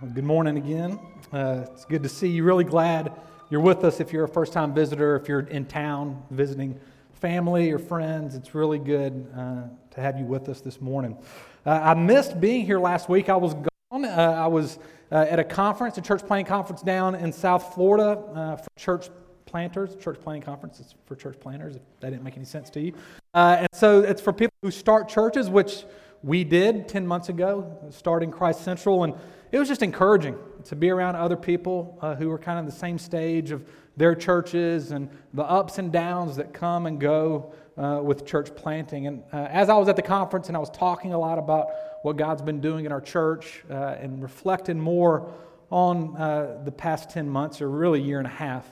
Good morning again. Uh, it's good to see you. Really glad you're with us. If you're a first time visitor, if you're in town visiting family or friends, it's really good uh, to have you with us this morning. Uh, I missed being here last week. I was gone. Uh, I was uh, at a conference, a church planting conference down in South Florida uh, for church planters, church planting conference. It's for church planters, if that didn't make any sense to you. and so it's for people who start churches, which we did 10 months ago, starting Christ Central. And it was just encouraging to be around other people uh, who were kind of the same stage of their churches and the ups and downs that come and go uh, with church planting. And uh, as I was at the conference and I was talking a lot about what God's been doing in our church uh, and reflecting more on uh, the past 10 months or really year and a half,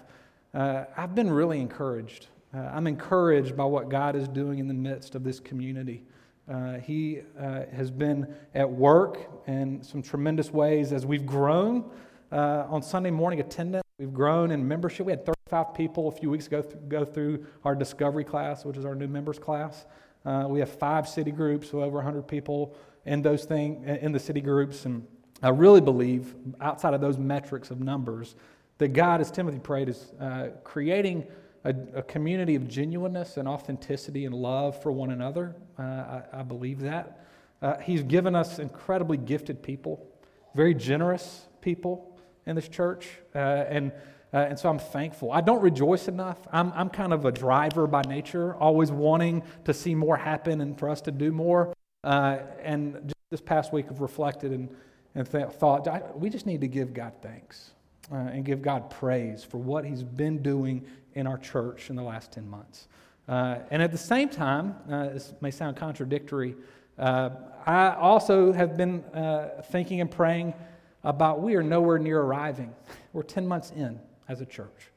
uh, I've been really encouraged. I'm encouraged by what God is doing in the midst of this community. Uh, he uh, has been at work in some tremendous ways as we've grown uh, on Sunday morning attendance. We've grown in membership. We had 35 people a few weeks ago th- go through our discovery class, which is our new members class. Uh, we have five city groups, so over 100 people in those thing in the city groups, and I really believe, outside of those metrics of numbers, that God, as Timothy prayed, is uh, creating a, a, community of genuineness and authenticity and love for one another. Uh, I, I, believe that. Uh, he's given us incredibly gifted people, very generous people in this church. Uh, and, uh, and so I'm thankful. I don't rejoice enough. I'm, I'm kind of a driver by nature, always wanting to see more happen and for us to do more. Uh, and just this past week, I've reflected and, and th- thought we just need to give God thanks. Uh, and give God praise for what He's been doing in our church in the last 10 months. Uh, and at the same time, uh, this may sound contradictory, uh, I also have been uh, thinking and praying about we are nowhere near arriving. We're 10 months in as a church.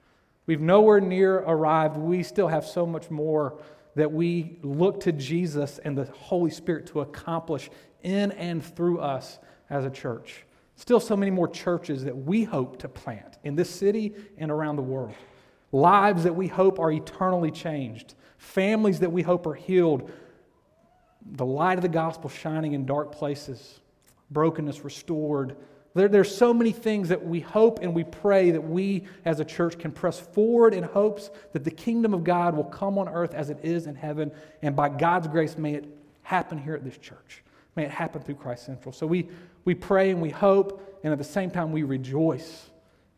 We've nowhere near arrived. We still have so much more that we look to Jesus and the Holy Spirit to accomplish in and through us as a church. Still, so many more churches that we hope to plant in this city and around the world lives that we hope are eternally changed, families that we hope are healed, the light of the gospel shining in dark places, brokenness restored. There, there's so many things that we hope and we pray that we as a church can press forward in hopes that the kingdom of God will come on earth as it is in heaven. And by God's grace, may it happen here at this church. May it happen through Christ Central. So we, we pray and we hope, and at the same time, we rejoice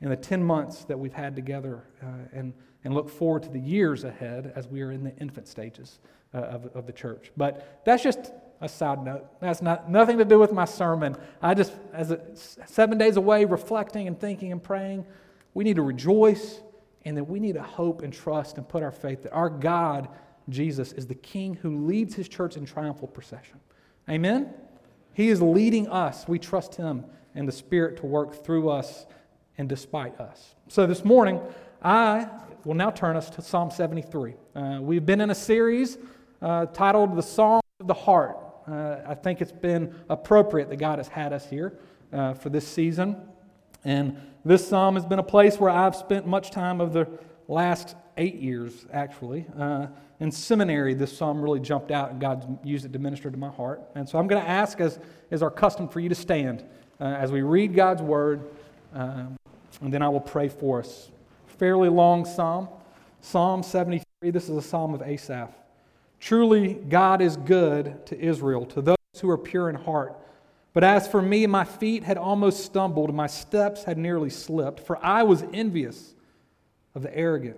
in the 10 months that we've had together uh, and, and look forward to the years ahead as we are in the infant stages uh, of, of the church. But that's just a side note. That's not, nothing to do with my sermon. I just, as a, seven days away, reflecting and thinking and praying, we need to rejoice and that we need to hope and trust and put our faith that our God, Jesus, is the King who leads his church in triumphal procession. Amen? He is leading us. We trust him and the Spirit to work through us and despite us. So this morning, I will now turn us to Psalm 73. Uh, we've been in a series uh, titled The Song of the Heart. Uh, I think it's been appropriate that God has had us here uh, for this season. And this psalm has been a place where I've spent much time of the last eight years, actually. Uh, in seminary, this psalm really jumped out, and God used it to minister to my heart. And so I'm going to ask, as is our custom, for you to stand uh, as we read God's word. Um, and then I will pray for us. Fairly long psalm, Psalm 73. This is a psalm of Asaph. Truly, God is good to Israel, to those who are pure in heart. But as for me, my feet had almost stumbled, my steps had nearly slipped, for I was envious of the arrogant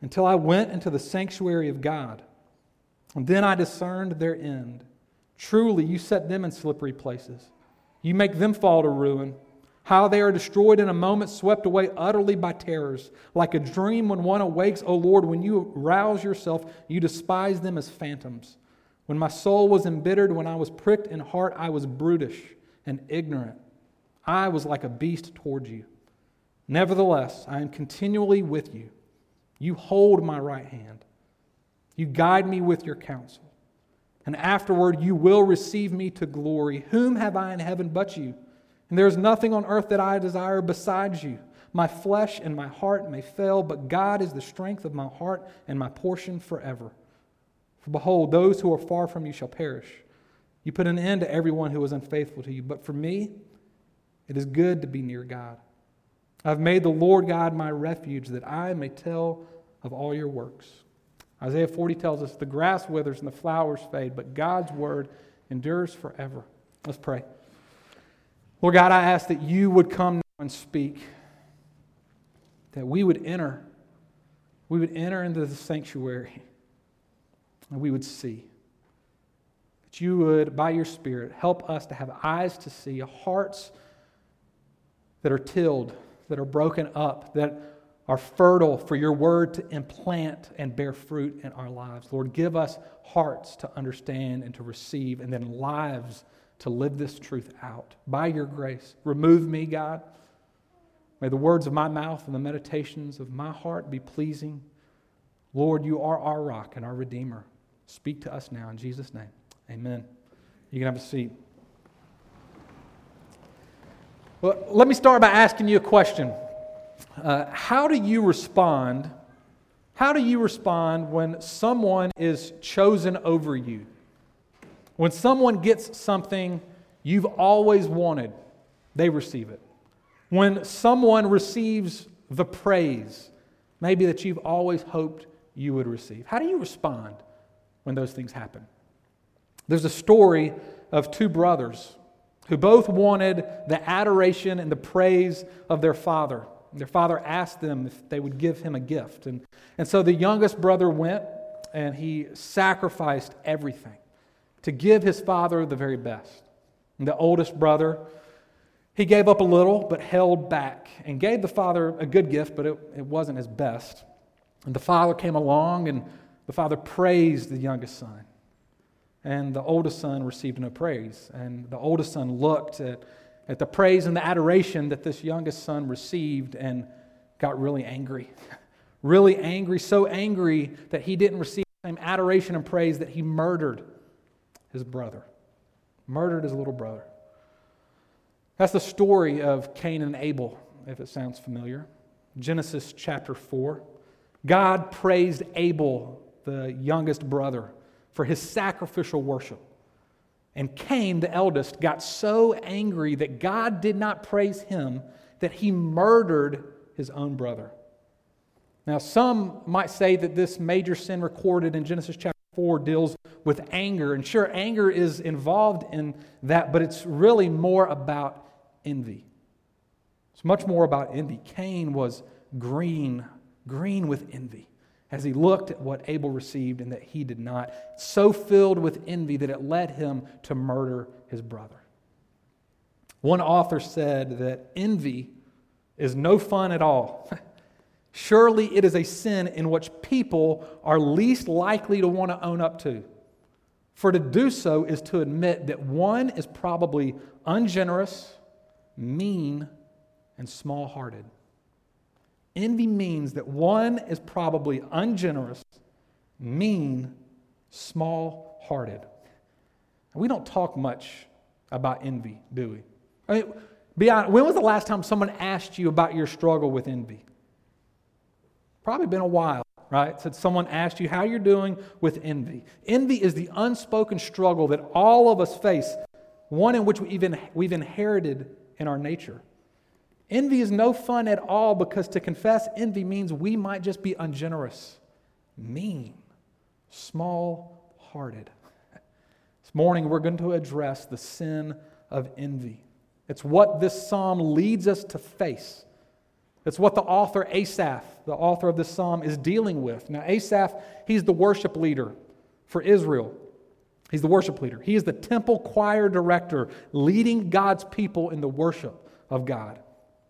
until I went into the sanctuary of God. And then I discerned their end. Truly, you set them in slippery places. You make them fall to ruin. How they are destroyed in a moment, swept away utterly by terrors. Like a dream when one awakes, O Lord, when you rouse yourself, you despise them as phantoms. When my soul was embittered, when I was pricked in heart, I was brutish and ignorant. I was like a beast toward you. Nevertheless, I am continually with you. You hold my right hand. You guide me with your counsel. And afterward, you will receive me to glory. Whom have I in heaven but you? And there is nothing on earth that I desire besides you. My flesh and my heart may fail, but God is the strength of my heart and my portion forever. For behold, those who are far from you shall perish. You put an end to everyone who is unfaithful to you. But for me, it is good to be near God. I've made the Lord God my refuge that I may tell of all your works. Isaiah 40 tells us the grass withers and the flowers fade, but God's word endures forever. Let's pray. Lord God, I ask that you would come now and speak, that we would enter, we would enter into the sanctuary, and we would see. That you would, by your Spirit, help us to have eyes to see, hearts that are tilled, that are broken up, that are fertile for your word to implant and bear fruit in our lives. Lord, give us hearts to understand and to receive, and then lives to live this truth out by your grace. Remove me, God. May the words of my mouth and the meditations of my heart be pleasing. Lord, you are our rock and our Redeemer. Speak to us now in Jesus' name. Amen. You can have a seat. Well, let me start by asking you a question. Uh, how do you respond? How do you respond when someone is chosen over you? When someone gets something you've always wanted, they receive it. When someone receives the praise, maybe that you've always hoped you would receive, how do you respond when those things happen? There's a story of two brothers who both wanted the adoration and the praise of their father. Their father asked them if they would give him a gift. And, and so the youngest brother went and he sacrificed everything to give his father the very best. And the oldest brother, he gave up a little but held back and gave the father a good gift, but it, it wasn't his best. And the father came along and the father praised the youngest son. And the oldest son received no praise. And the oldest son looked at, at the praise and the adoration that this youngest son received and got really angry. really angry, so angry that he didn't receive the same adoration and praise that he murdered his brother, murdered his little brother. That's the story of Cain and Abel, if it sounds familiar. Genesis chapter 4. God praised Abel, the youngest brother, for his sacrificial worship. And Cain, the eldest, got so angry that God did not praise him that he murdered his own brother. Now, some might say that this major sin recorded in Genesis chapter 4 deals with anger. And sure, anger is involved in that, but it's really more about envy. It's much more about envy. Cain was green, green with envy as he looked at what Abel received and that he did not, so filled with envy that it led him to murder his brother. One author said that envy is no fun at all. Surely it is a sin in which people are least likely to want to own up to. For to do so is to admit that one is probably ungenerous, mean, and small hearted. Envy means that one is probably ungenerous, mean, small hearted. We don't talk much about envy, do we? I mean, be honest, when was the last time someone asked you about your struggle with envy? Probably been a while, right? Said someone asked you how you're doing with envy. Envy is the unspoken struggle that all of us face, one in which we even, we've inherited in our nature. Envy is no fun at all because to confess envy means we might just be ungenerous, mean, small hearted. This morning, we're going to address the sin of envy. It's what this psalm leads us to face It's what the author Asaph, the author of this psalm, is dealing with. Now, Asaph, he's the worship leader for Israel. He's the worship leader. He is the temple choir director, leading God's people in the worship of God.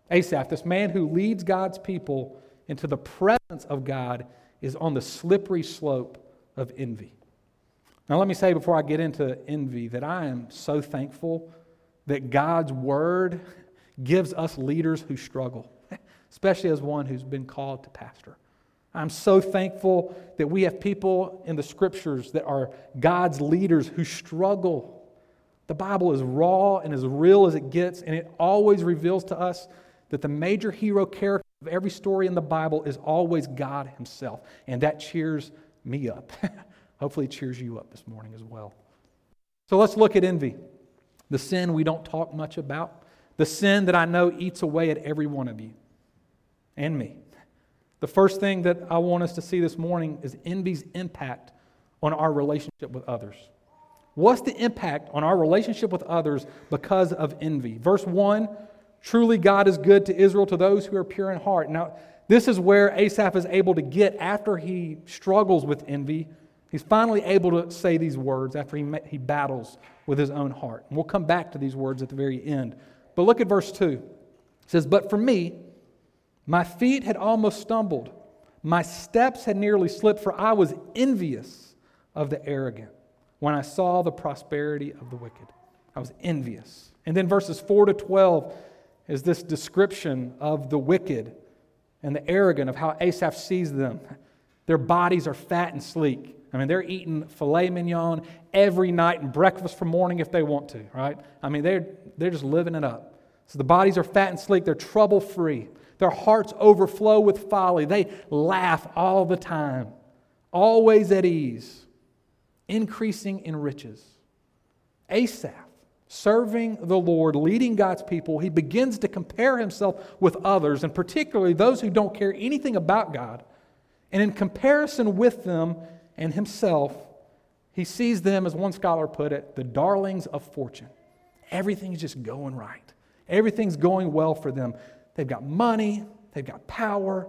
Asaph, this man who leads God's people into the presence of God, is on the slippery slope of envy. Now, let me say before I get into envy that I am so thankful that God's word gives us leaders who struggle, especially as one who's been called to pastor. I'm so thankful that we have people in the scriptures that are God's leaders who struggle. The Bible is raw and as real as it gets, and it always reveals to us that the major hero character of every story in the Bible is always God Himself. And that cheers me up. Hopefully, it cheers you up this morning as well. So let's look at envy, the sin we don't talk much about, the sin that I know eats away at every one of you and me. The first thing that I want us to see this morning is envy's impact on our relationship with others. What's the impact on our relationship with others because of envy? Verse 1 Truly God is good to Israel, to those who are pure in heart. Now, this is where Asaph is able to get after he struggles with envy. He's finally able to say these words after he, he battles with his own heart. And we'll come back to these words at the very end. But look at verse 2. It says, But for me, my feet had almost stumbled. My steps had nearly slipped, for I was envious of the arrogant when I saw the prosperity of the wicked. I was envious. And then verses 4 to 12 is this description of the wicked and the arrogant, of how Asaph sees them. Their bodies are fat and sleek. I mean, they're eating filet mignon every night and breakfast for morning if they want to, right? I mean, they're, they're just living it up. So the bodies are fat and sleek, they're trouble free. Their hearts overflow with folly. They laugh all the time, always at ease, increasing in riches. Asaph, serving the Lord, leading God's people, he begins to compare himself with others, and particularly those who don't care anything about God. And in comparison with them and himself, he sees them, as one scholar put it, the darlings of fortune. Everything's just going right. Everything's going well for them. They've got money, they've got power,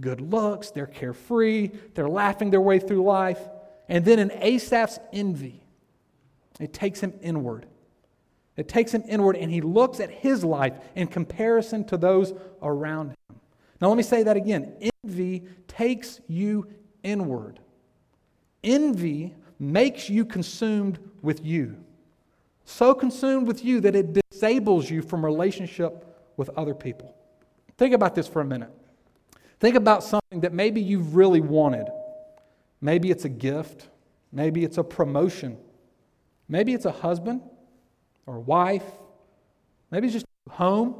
good looks, they're carefree, they're laughing their way through life. And then in Asaph's envy, it takes him inward. It takes him inward, and he looks at his life in comparison to those around him. Now, let me say that again. Envy takes you inward. Envy makes you consumed with you. So consumed with you that it disables you from relationship with other people. Think about this for a minute. Think about something that maybe you've really wanted. Maybe it's a gift, maybe it's a promotion, maybe it's a husband or wife, maybe it's just home,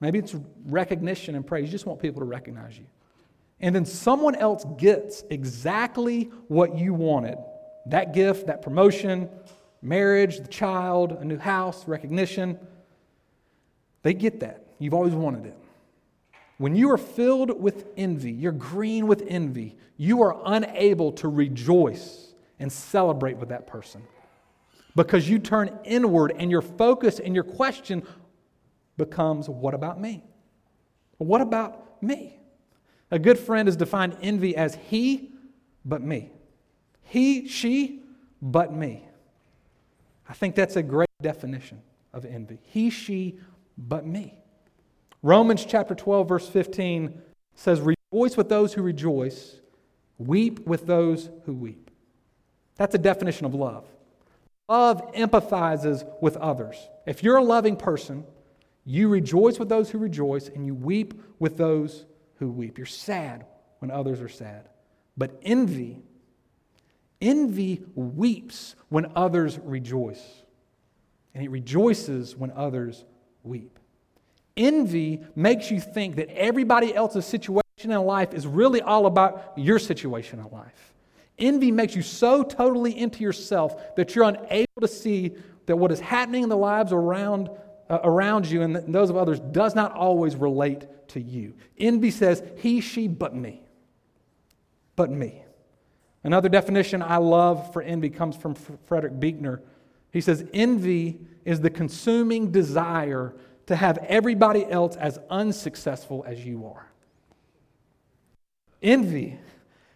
maybe it's recognition and praise. You just want people to recognize you. And then someone else gets exactly what you wanted that gift, that promotion, marriage, the child, a new house, recognition. They get that. You've always wanted it. When you are filled with envy, you're green with envy, you are unable to rejoice and celebrate with that person because you turn inward and your focus and your question becomes, What about me? What about me? A good friend has defined envy as he, but me. He, she, but me. I think that's a great definition of envy. He, she, but me. Romans chapter 12, verse 15 says, Rejoice with those who rejoice, weep with those who weep. That's a definition of love. Love empathizes with others. If you're a loving person, you rejoice with those who rejoice and you weep with those who weep. You're sad when others are sad. But envy, envy weeps when others rejoice, and it rejoices when others weep. Envy makes you think that everybody else's situation in life is really all about your situation in life. Envy makes you so totally into yourself that you're unable to see that what is happening in the lives around, uh, around you and those of others does not always relate to you. Envy says, he, she, but me. But me. Another definition I love for envy comes from Frederick Buechner. He says, Envy is the consuming desire to have everybody else as unsuccessful as you are. Envy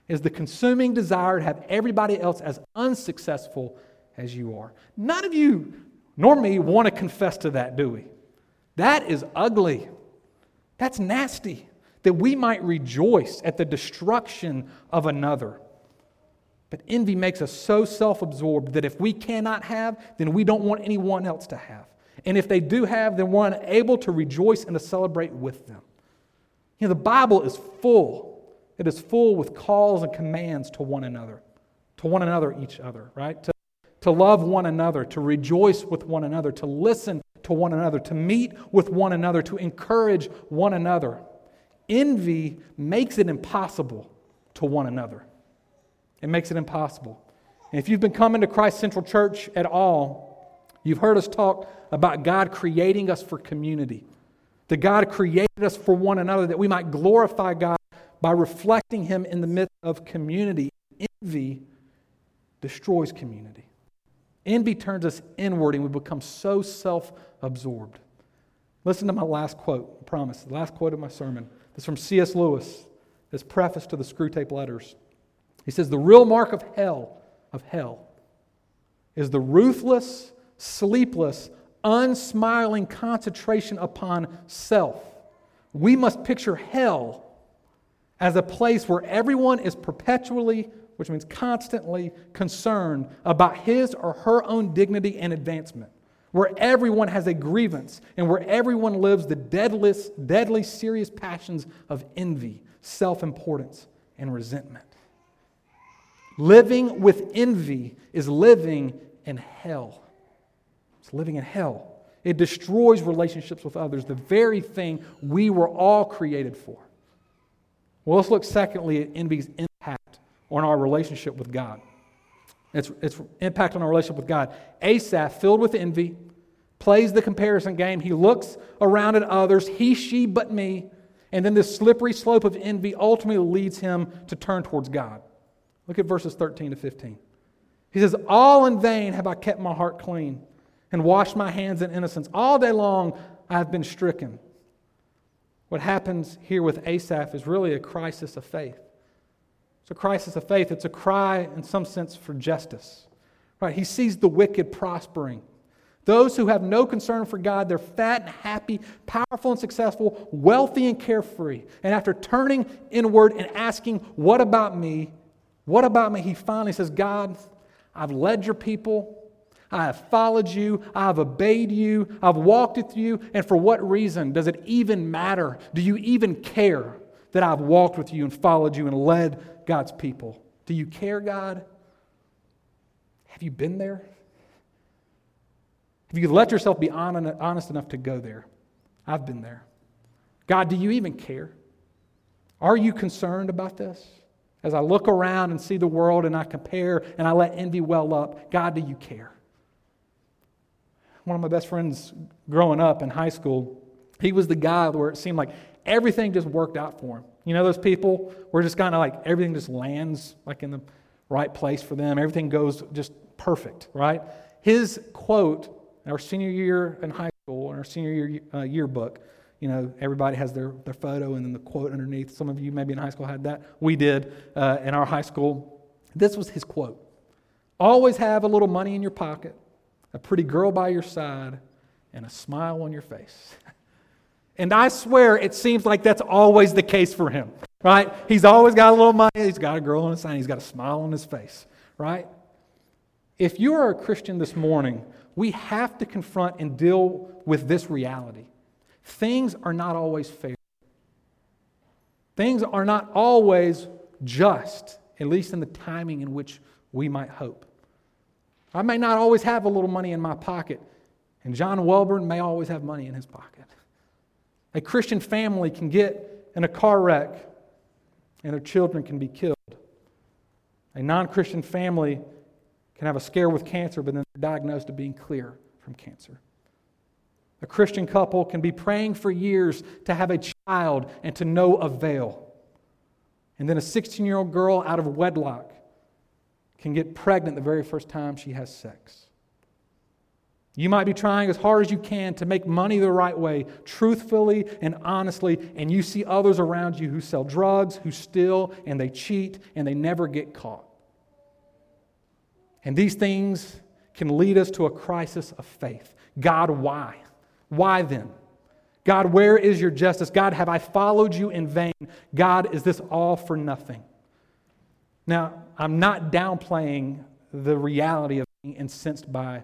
is the consuming desire to have everybody else as unsuccessful as you are. None of you, nor me, want to confess to that, do we? That is ugly. That's nasty. That we might rejoice at the destruction of another. But envy makes us so self absorbed that if we cannot have, then we don't want anyone else to have. And if they do have, then we're unable to rejoice and to celebrate with them. You know, the Bible is full. It is full with calls and commands to one another, to one another, each other, right? To, to love one another, to rejoice with one another, to listen to one another, to meet with one another, to encourage one another. Envy makes it impossible to one another. It makes it impossible. And if you've been coming to Christ Central Church at all, you've heard us talk about God creating us for community. That God created us for one another, that we might glorify God by reflecting Him in the midst of community. Envy destroys community. Envy turns us inward and we become so self absorbed. Listen to my last quote, I promise, the last quote of my sermon. This is from C.S. Lewis, his preface to the Screwtape Letters. He says, The real mark of hell, of hell, is the ruthless, sleepless, unsmiling concentration upon self. We must picture hell as a place where everyone is perpetually, which means constantly, concerned about his or her own dignity and advancement, where everyone has a grievance, and where everyone lives the deadless, deadly serious passions of envy, self importance, and resentment. Living with envy is living in hell. It's living in hell. It destroys relationships with others, the very thing we were all created for. Well, let's look secondly at envy's impact on our relationship with God. Its, its impact on our relationship with God. Asaph, filled with envy, plays the comparison game. He looks around at others, he, she, but me. And then this slippery slope of envy ultimately leads him to turn towards God. Look at verses 13 to 15. He says, All in vain have I kept my heart clean and washed my hands in innocence. All day long I have been stricken. What happens here with Asaph is really a crisis of faith. It's a crisis of faith. It's a cry, in some sense, for justice. Right? He sees the wicked prospering. Those who have no concern for God, they're fat and happy, powerful and successful, wealthy and carefree. And after turning inward and asking, What about me? What about me? He finally says, God, I've led your people. I have followed you. I have obeyed you. I've walked with you. And for what reason does it even matter? Do you even care that I've walked with you and followed you and led God's people? Do you care, God? Have you been there? Have you let yourself be honest enough to go there? I've been there. God, do you even care? Are you concerned about this? As I look around and see the world and I compare and I let envy well up, God, do you care? One of my best friends growing up in high school, he was the guy where it seemed like everything just worked out for him. You know, those people where just kind of like everything just lands like in the right place for them, everything goes just perfect, right? His quote, our senior year in high school, in our senior year uh, yearbook, you know, everybody has their, their photo and then the quote underneath. Some of you maybe in high school had that. We did uh, in our high school. This was his quote Always have a little money in your pocket, a pretty girl by your side, and a smile on your face. and I swear it seems like that's always the case for him, right? He's always got a little money, he's got a girl on his side, he's got a smile on his face, right? If you are a Christian this morning, we have to confront and deal with this reality Things are not always fair. Things are not always just, at least in the timing in which we might hope. I may not always have a little money in my pocket, and John Welburn may always have money in his pocket. A Christian family can get in a car wreck and their children can be killed. A non Christian family can have a scare with cancer, but then they're diagnosed as being clear from cancer. A Christian couple can be praying for years to have a child and to no avail. And then a 16 year old girl out of wedlock can get pregnant the very first time she has sex. You might be trying as hard as you can to make money the right way, truthfully and honestly, and you see others around you who sell drugs, who steal, and they cheat, and they never get caught. And these things can lead us to a crisis of faith. God, why? Why then? God, where is your justice? God, have I followed you in vain? God, is this all for nothing? Now, I'm not downplaying the reality of being incensed by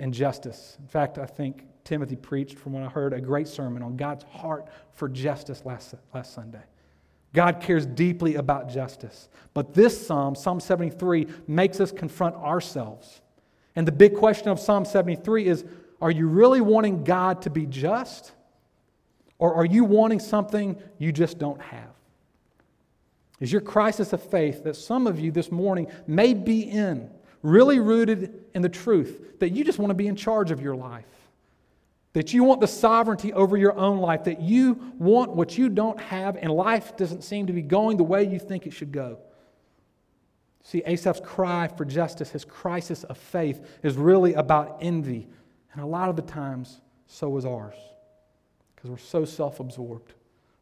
injustice. In fact, I think Timothy preached, from what I heard, a great sermon on God's heart for justice last, last Sunday. God cares deeply about justice. But this psalm, Psalm 73, makes us confront ourselves. And the big question of Psalm 73 is are you really wanting God to be just? Or are you wanting something you just don't have? Is your crisis of faith that some of you this morning may be in really rooted in the truth that you just want to be in charge of your life? that you want the sovereignty over your own life, that you want what you don't have, and life doesn't seem to be going the way you think it should go. See, Asaph's cry for justice, his crisis of faith, is really about envy. And a lot of the times, so is ours, because we're so self absorbed.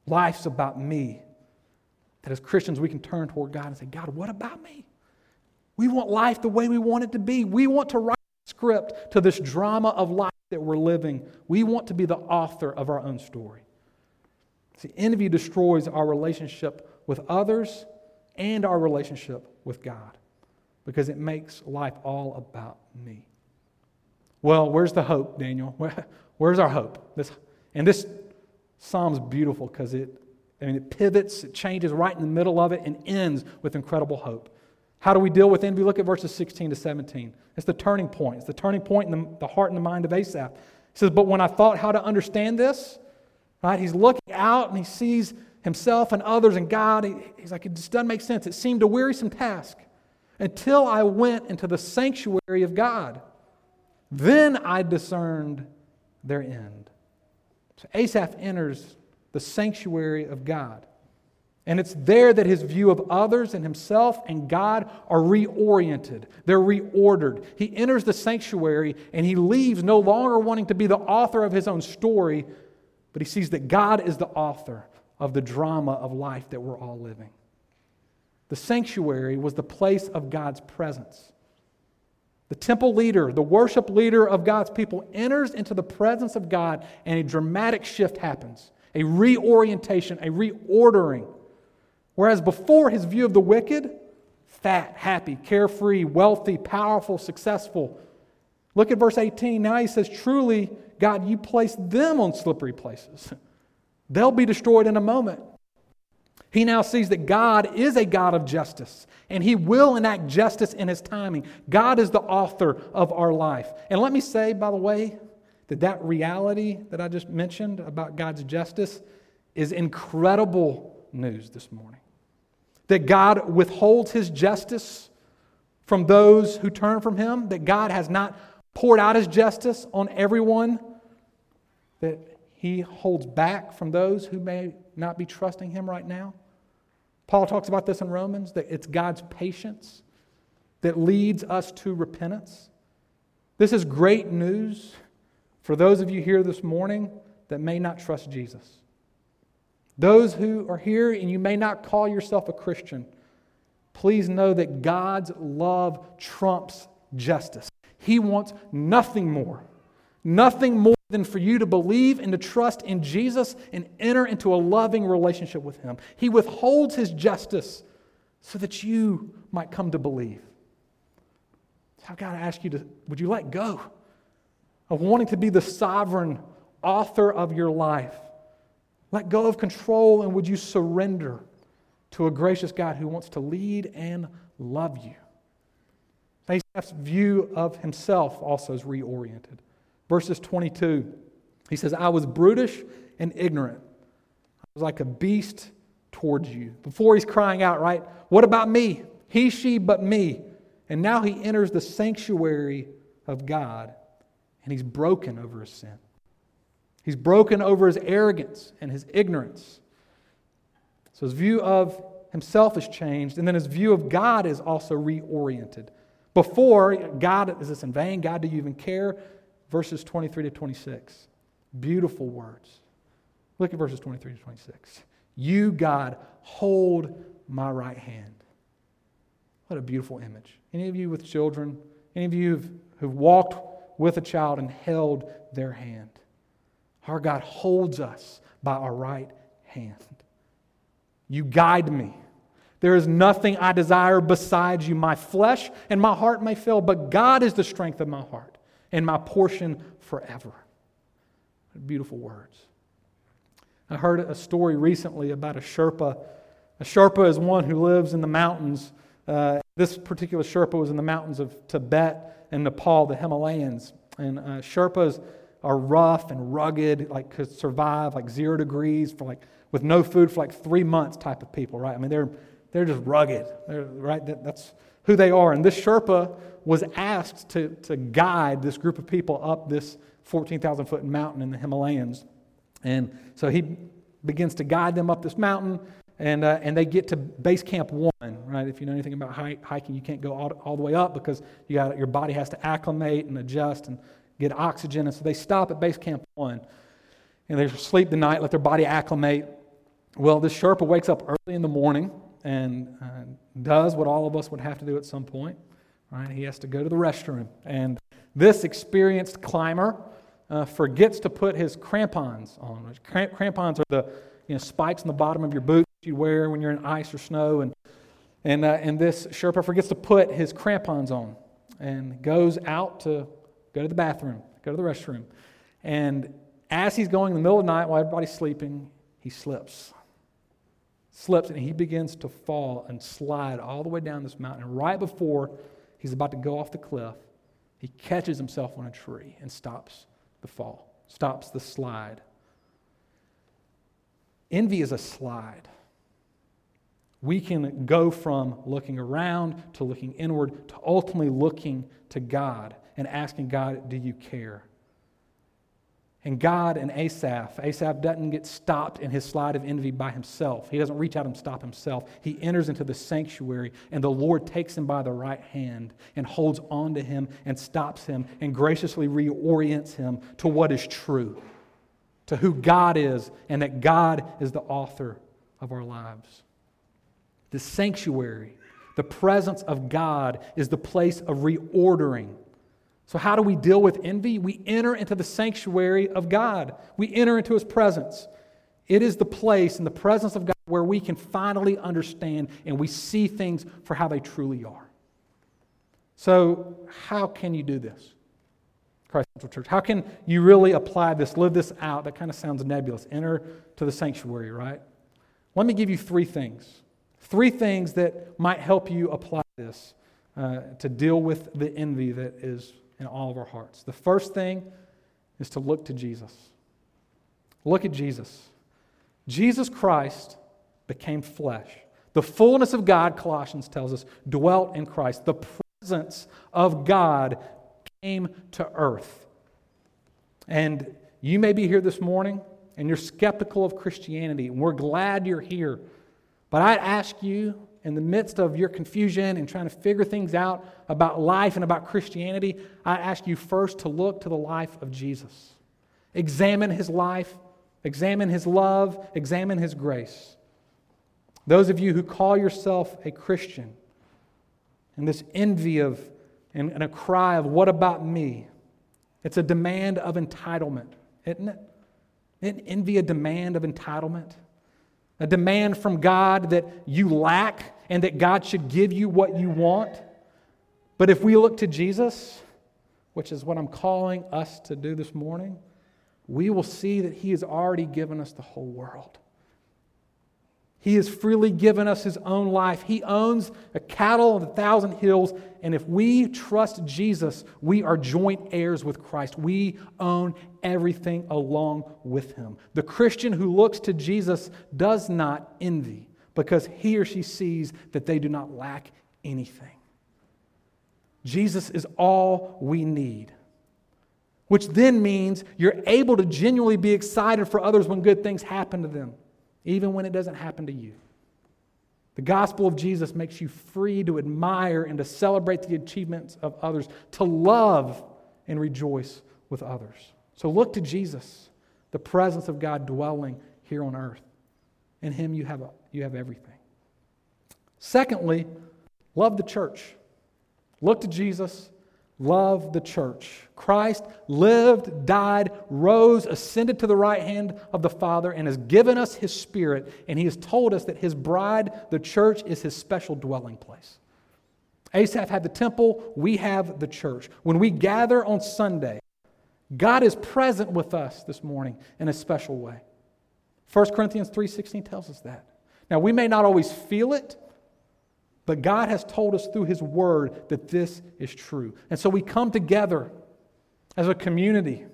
Life's about me. That as Christians, we can turn toward God and say, God, what about me? We want life the way we want it to be. We want to write a script to this drama of life that we're living. We want to be the author of our own story. See, envy destroys our relationship with others and our relationship with God because it makes life all about me. Well, where's the hope, Daniel? where's our hope? This, and this psalm's beautiful because it, I mean, it pivots, it changes right in the middle of it, and ends with incredible hope. How do we deal with envy? Look at verses 16 to 17. It's the turning point. It's the turning point in the, the heart and the mind of Asaph. He says, But when I thought how to understand this, right, he's looking out and he sees himself and others and God. He, he's like, It just doesn't make sense. It seemed a wearisome task until I went into the sanctuary of God. Then I discerned their end. So Asaph enters the sanctuary of God. And it's there that his view of others and himself and God are reoriented. They're reordered. He enters the sanctuary and he leaves no longer wanting to be the author of his own story, but he sees that God is the author of the drama of life that we're all living. The sanctuary was the place of God's presence. The temple leader, the worship leader of God's people, enters into the presence of God and a dramatic shift happens a reorientation, a reordering. Whereas before, his view of the wicked, fat, happy, carefree, wealthy, powerful, successful. Look at verse 18. Now he says, Truly, God, you place them on slippery places. They'll be destroyed in a moment. He now sees that God is a God of justice, and He will enact justice in His timing. God is the author of our life. And let me say, by the way, that that reality that I just mentioned about God's justice is incredible news this morning that God withholds his justice from those who turn from him, that God has not poured out his justice on everyone, that he holds back from those who may not be trusting him right now. Paul talks about this in Romans that it's God's patience that leads us to repentance. This is great news for those of you here this morning that may not trust Jesus. Those who are here and you may not call yourself a Christian, please know that God's love trumps justice. He wants nothing more, nothing more than for you to believe and to trust in Jesus and enter into a loving relationship with Him. He withholds His justice so that you might come to believe. So I've got to ask you to, would you let go of wanting to be the sovereign author of your life? Let go of control and would you surrender to a gracious God who wants to lead and love you? Asaph's view of himself also is reoriented. Verses 22, he says, I was brutish and ignorant. I was like a beast towards you. Before he's crying out, right? What about me? He, she, but me. And now he enters the sanctuary of God and he's broken over his sin. He's broken over his arrogance and his ignorance. So his view of himself has changed, and then his view of God is also reoriented. Before, God, is this in vain? God, do you even care? verses 23 to 26. Beautiful words. Look at verses 23 to 26. You, God, hold my right hand. What a beautiful image. Any of you with children, any of you who've, who've walked with a child and held their hand? Our God holds us by our right hand. You guide me. There is nothing I desire besides you. My flesh and my heart may fail, but God is the strength of my heart and my portion forever. Beautiful words. I heard a story recently about a Sherpa. A Sherpa is one who lives in the mountains. Uh, this particular Sherpa was in the mountains of Tibet and Nepal, the Himalayas. And uh, Sherpas are rough and rugged, like could survive like zero degrees for like with no food for like three months type of people, right? I mean, they're they're just rugged, they're, right? That, that's who they are. And this Sherpa was asked to, to guide this group of people up this 14,000 foot mountain in the Himalayas. And so he begins to guide them up this mountain, and, uh, and they get to base camp one, right? If you know anything about hiking, you can't go all, all the way up because you got, your body has to acclimate and adjust and get oxygen. And so they stop at base camp one, and they sleep the night, let their body acclimate. Well, this Sherpa wakes up early in the morning and uh, does what all of us would have to do at some point, right? He has to go to the restroom. And this experienced climber uh, forgets to put his crampons on. Crampons are the you know, spikes in the bottom of your boot you wear when you're in ice or snow. And, and, uh, and this Sherpa forgets to put his crampons on and goes out to go to the bathroom, go to the restroom. And as he's going in the middle of the night while everybody's sleeping, he slips. Slips and he begins to fall and slide all the way down this mountain. And right before he's about to go off the cliff, he catches himself on a tree and stops the fall, stops the slide. Envy is a slide. We can go from looking around to looking inward to ultimately looking to God and asking God, Do you care? And God and Asaph, Asaph doesn't get stopped in his slide of envy by himself. He doesn't reach out and stop himself. He enters into the sanctuary, and the Lord takes him by the right hand and holds on to him and stops him and graciously reorients him to what is true, to who God is, and that God is the author of our lives. The sanctuary, the presence of God, is the place of reordering so, how do we deal with envy? We enter into the sanctuary of God, we enter into His presence. It is the place in the presence of God where we can finally understand and we see things for how they truly are. So, how can you do this? Christ Central Church. How can you really apply this, live this out? That kind of sounds nebulous. Enter to the sanctuary, right? Let me give you three things. Three things that might help you apply this uh, to deal with the envy that is in all of our hearts. The first thing is to look to Jesus. Look at Jesus. Jesus Christ became flesh. The fullness of God, Colossians tells us, dwelt in Christ. The presence of God came to earth. And you may be here this morning and you're skeptical of Christianity, and we're glad you're here. But I'd ask you in the midst of your confusion and trying to figure things out about life and about Christianity, I ask you first to look to the life of Jesus. Examine his life, examine his love, examine his grace. Those of you who call yourself a Christian, and this envy of and, and a cry of, What about me? It's a demand of entitlement, isn't it? Isn't envy a demand of entitlement? A demand from God that you lack and that God should give you what you want. But if we look to Jesus, which is what I'm calling us to do this morning, we will see that He has already given us the whole world. He has freely given us his own life. He owns a cattle on a thousand hills. And if we trust Jesus, we are joint heirs with Christ. We own everything along with him. The Christian who looks to Jesus does not envy because he or she sees that they do not lack anything. Jesus is all we need. Which then means you're able to genuinely be excited for others when good things happen to them even when it doesn't happen to you. The gospel of Jesus makes you free to admire and to celebrate the achievements of others, to love and rejoice with others. So look to Jesus, the presence of God dwelling here on earth. In Him, you have, a, you have everything. Secondly, love the church. Look to Jesus, love the church. Christ lived, died, rose, ascended to the right hand of the Father, and has given us His Spirit, and He has told us that His bride, the church, is His special dwelling place. Asaph had the temple, we have the church. When we gather on Sunday, God is present with us this morning in a special way. 1 Corinthians 3:16 tells us that. Now, we may not always feel it, but God has told us through his word that this is true. And so we come together as a community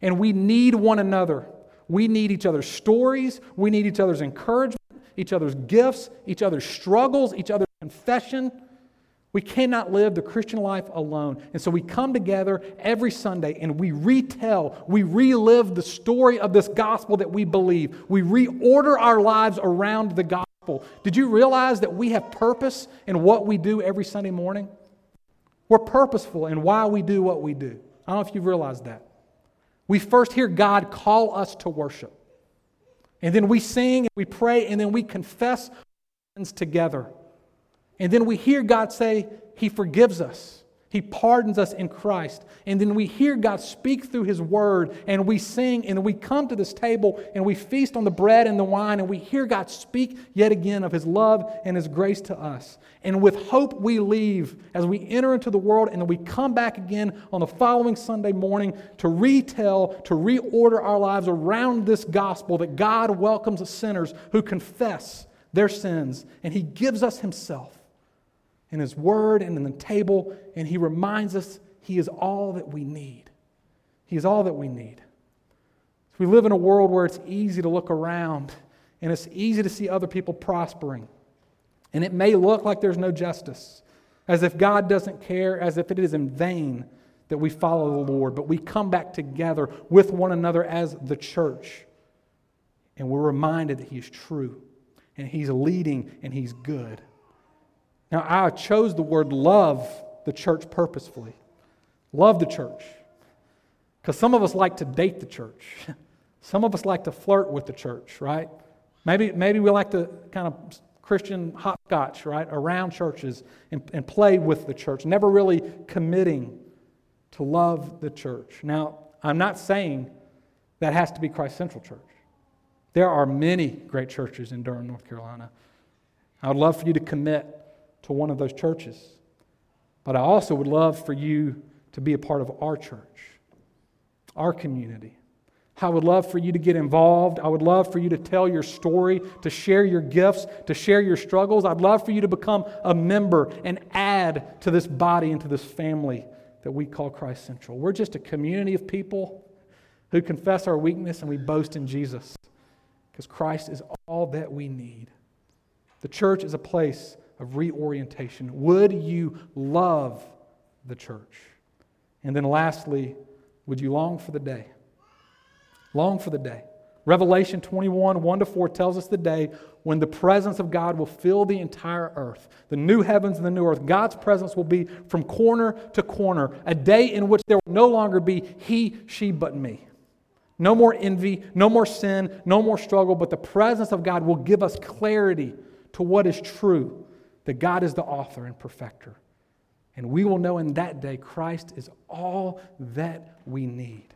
and we need one another. We need each other's stories, we need each other's encouragement, each other's gifts, each other's struggles, each other's confession. We cannot live the Christian life alone. And so we come together every Sunday and we retell, we relive the story of this gospel that we believe. We reorder our lives around the gospel. Did you realize that we have purpose in what we do every Sunday morning? We're purposeful in why we do what we do. I don't know if you've realized that. We first hear God call us to worship. And then we sing and we pray and then we confess sins together. And then we hear God say, He forgives us. He pardons us in Christ. And then we hear God speak through His Word, and we sing, and we come to this table, and we feast on the bread and the wine, and we hear God speak yet again of His love and His grace to us. And with hope, we leave as we enter into the world, and then we come back again on the following Sunday morning to retell, to reorder our lives around this gospel that God welcomes sinners who confess their sins, and He gives us Himself in His Word and in the table, and He reminds us He is all that we need. He is all that we need. We live in a world where it's easy to look around and it's easy to see other people prospering. And it may look like there's no justice, as if God doesn't care, as if it is in vain that we follow the Lord. But we come back together with one another as the church, and we're reminded that He is true, and He's leading, and He's good. Now, I chose the word love the church purposefully. Love the church. Because some of us like to date the church. Some of us like to flirt with the church, right? Maybe, maybe we like to kind of Christian hopscotch, right, around churches and, and play with the church, never really committing to love the church. Now, I'm not saying that has to be Christ Central Church. There are many great churches in Durham, North Carolina. I would love for you to commit to one of those churches. But I also would love for you to be a part of our church, our community. I would love for you to get involved. I would love for you to tell your story, to share your gifts, to share your struggles. I'd love for you to become a member and add to this body and to this family that we call Christ Central. We're just a community of people who confess our weakness and we boast in Jesus because Christ is all that we need. The church is a place of reorientation. Would you love the church? And then lastly, would you long for the day? Long for the day. Revelation 21, 1 to 4 tells us the day when the presence of God will fill the entire earth. The new heavens and the new earth. God's presence will be from corner to corner. A day in which there will no longer be he, she, but me. No more envy, no more sin, no more struggle, but the presence of God will give us clarity to what is true that God is the author and perfecter. And we will know in that day Christ is all that we need.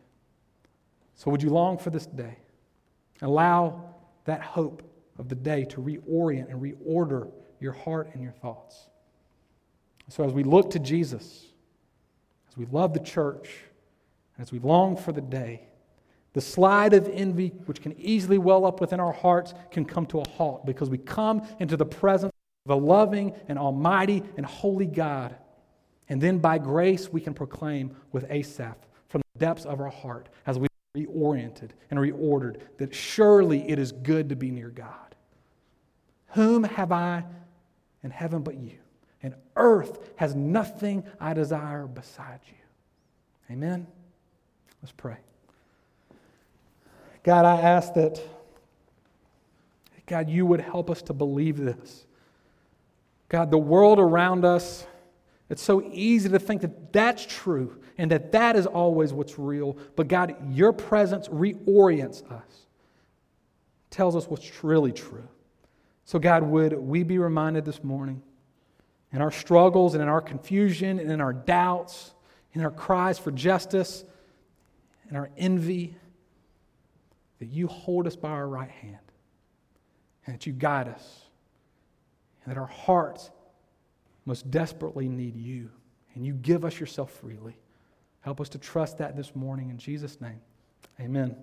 So, would you long for this day? Allow that hope of the day to reorient and reorder your heart and your thoughts. So, as we look to Jesus, as we love the church, and as we long for the day, the slide of envy, which can easily well up within our hearts, can come to a halt because we come into the presence a loving and almighty and holy God. And then by grace, we can proclaim with Asaph from the depths of our heart as we reoriented and reordered that surely it is good to be near God. Whom have I in heaven but you? And earth has nothing I desire beside you. Amen? Let's pray. God, I ask that, God, you would help us to believe this. God, the world around us It's so easy to think that that's true and that that is always what's real. But God, your presence reorients us, tells us what's really true. So, God, would we be reminded this morning in our struggles and in our confusion and in our doubts, in our cries for justice, and our envy, that you hold us by our right hand and that you guide us, and that our hearts most desperately need you, and you give us yourself freely. Help us to trust that this morning in Jesus' name. Amen.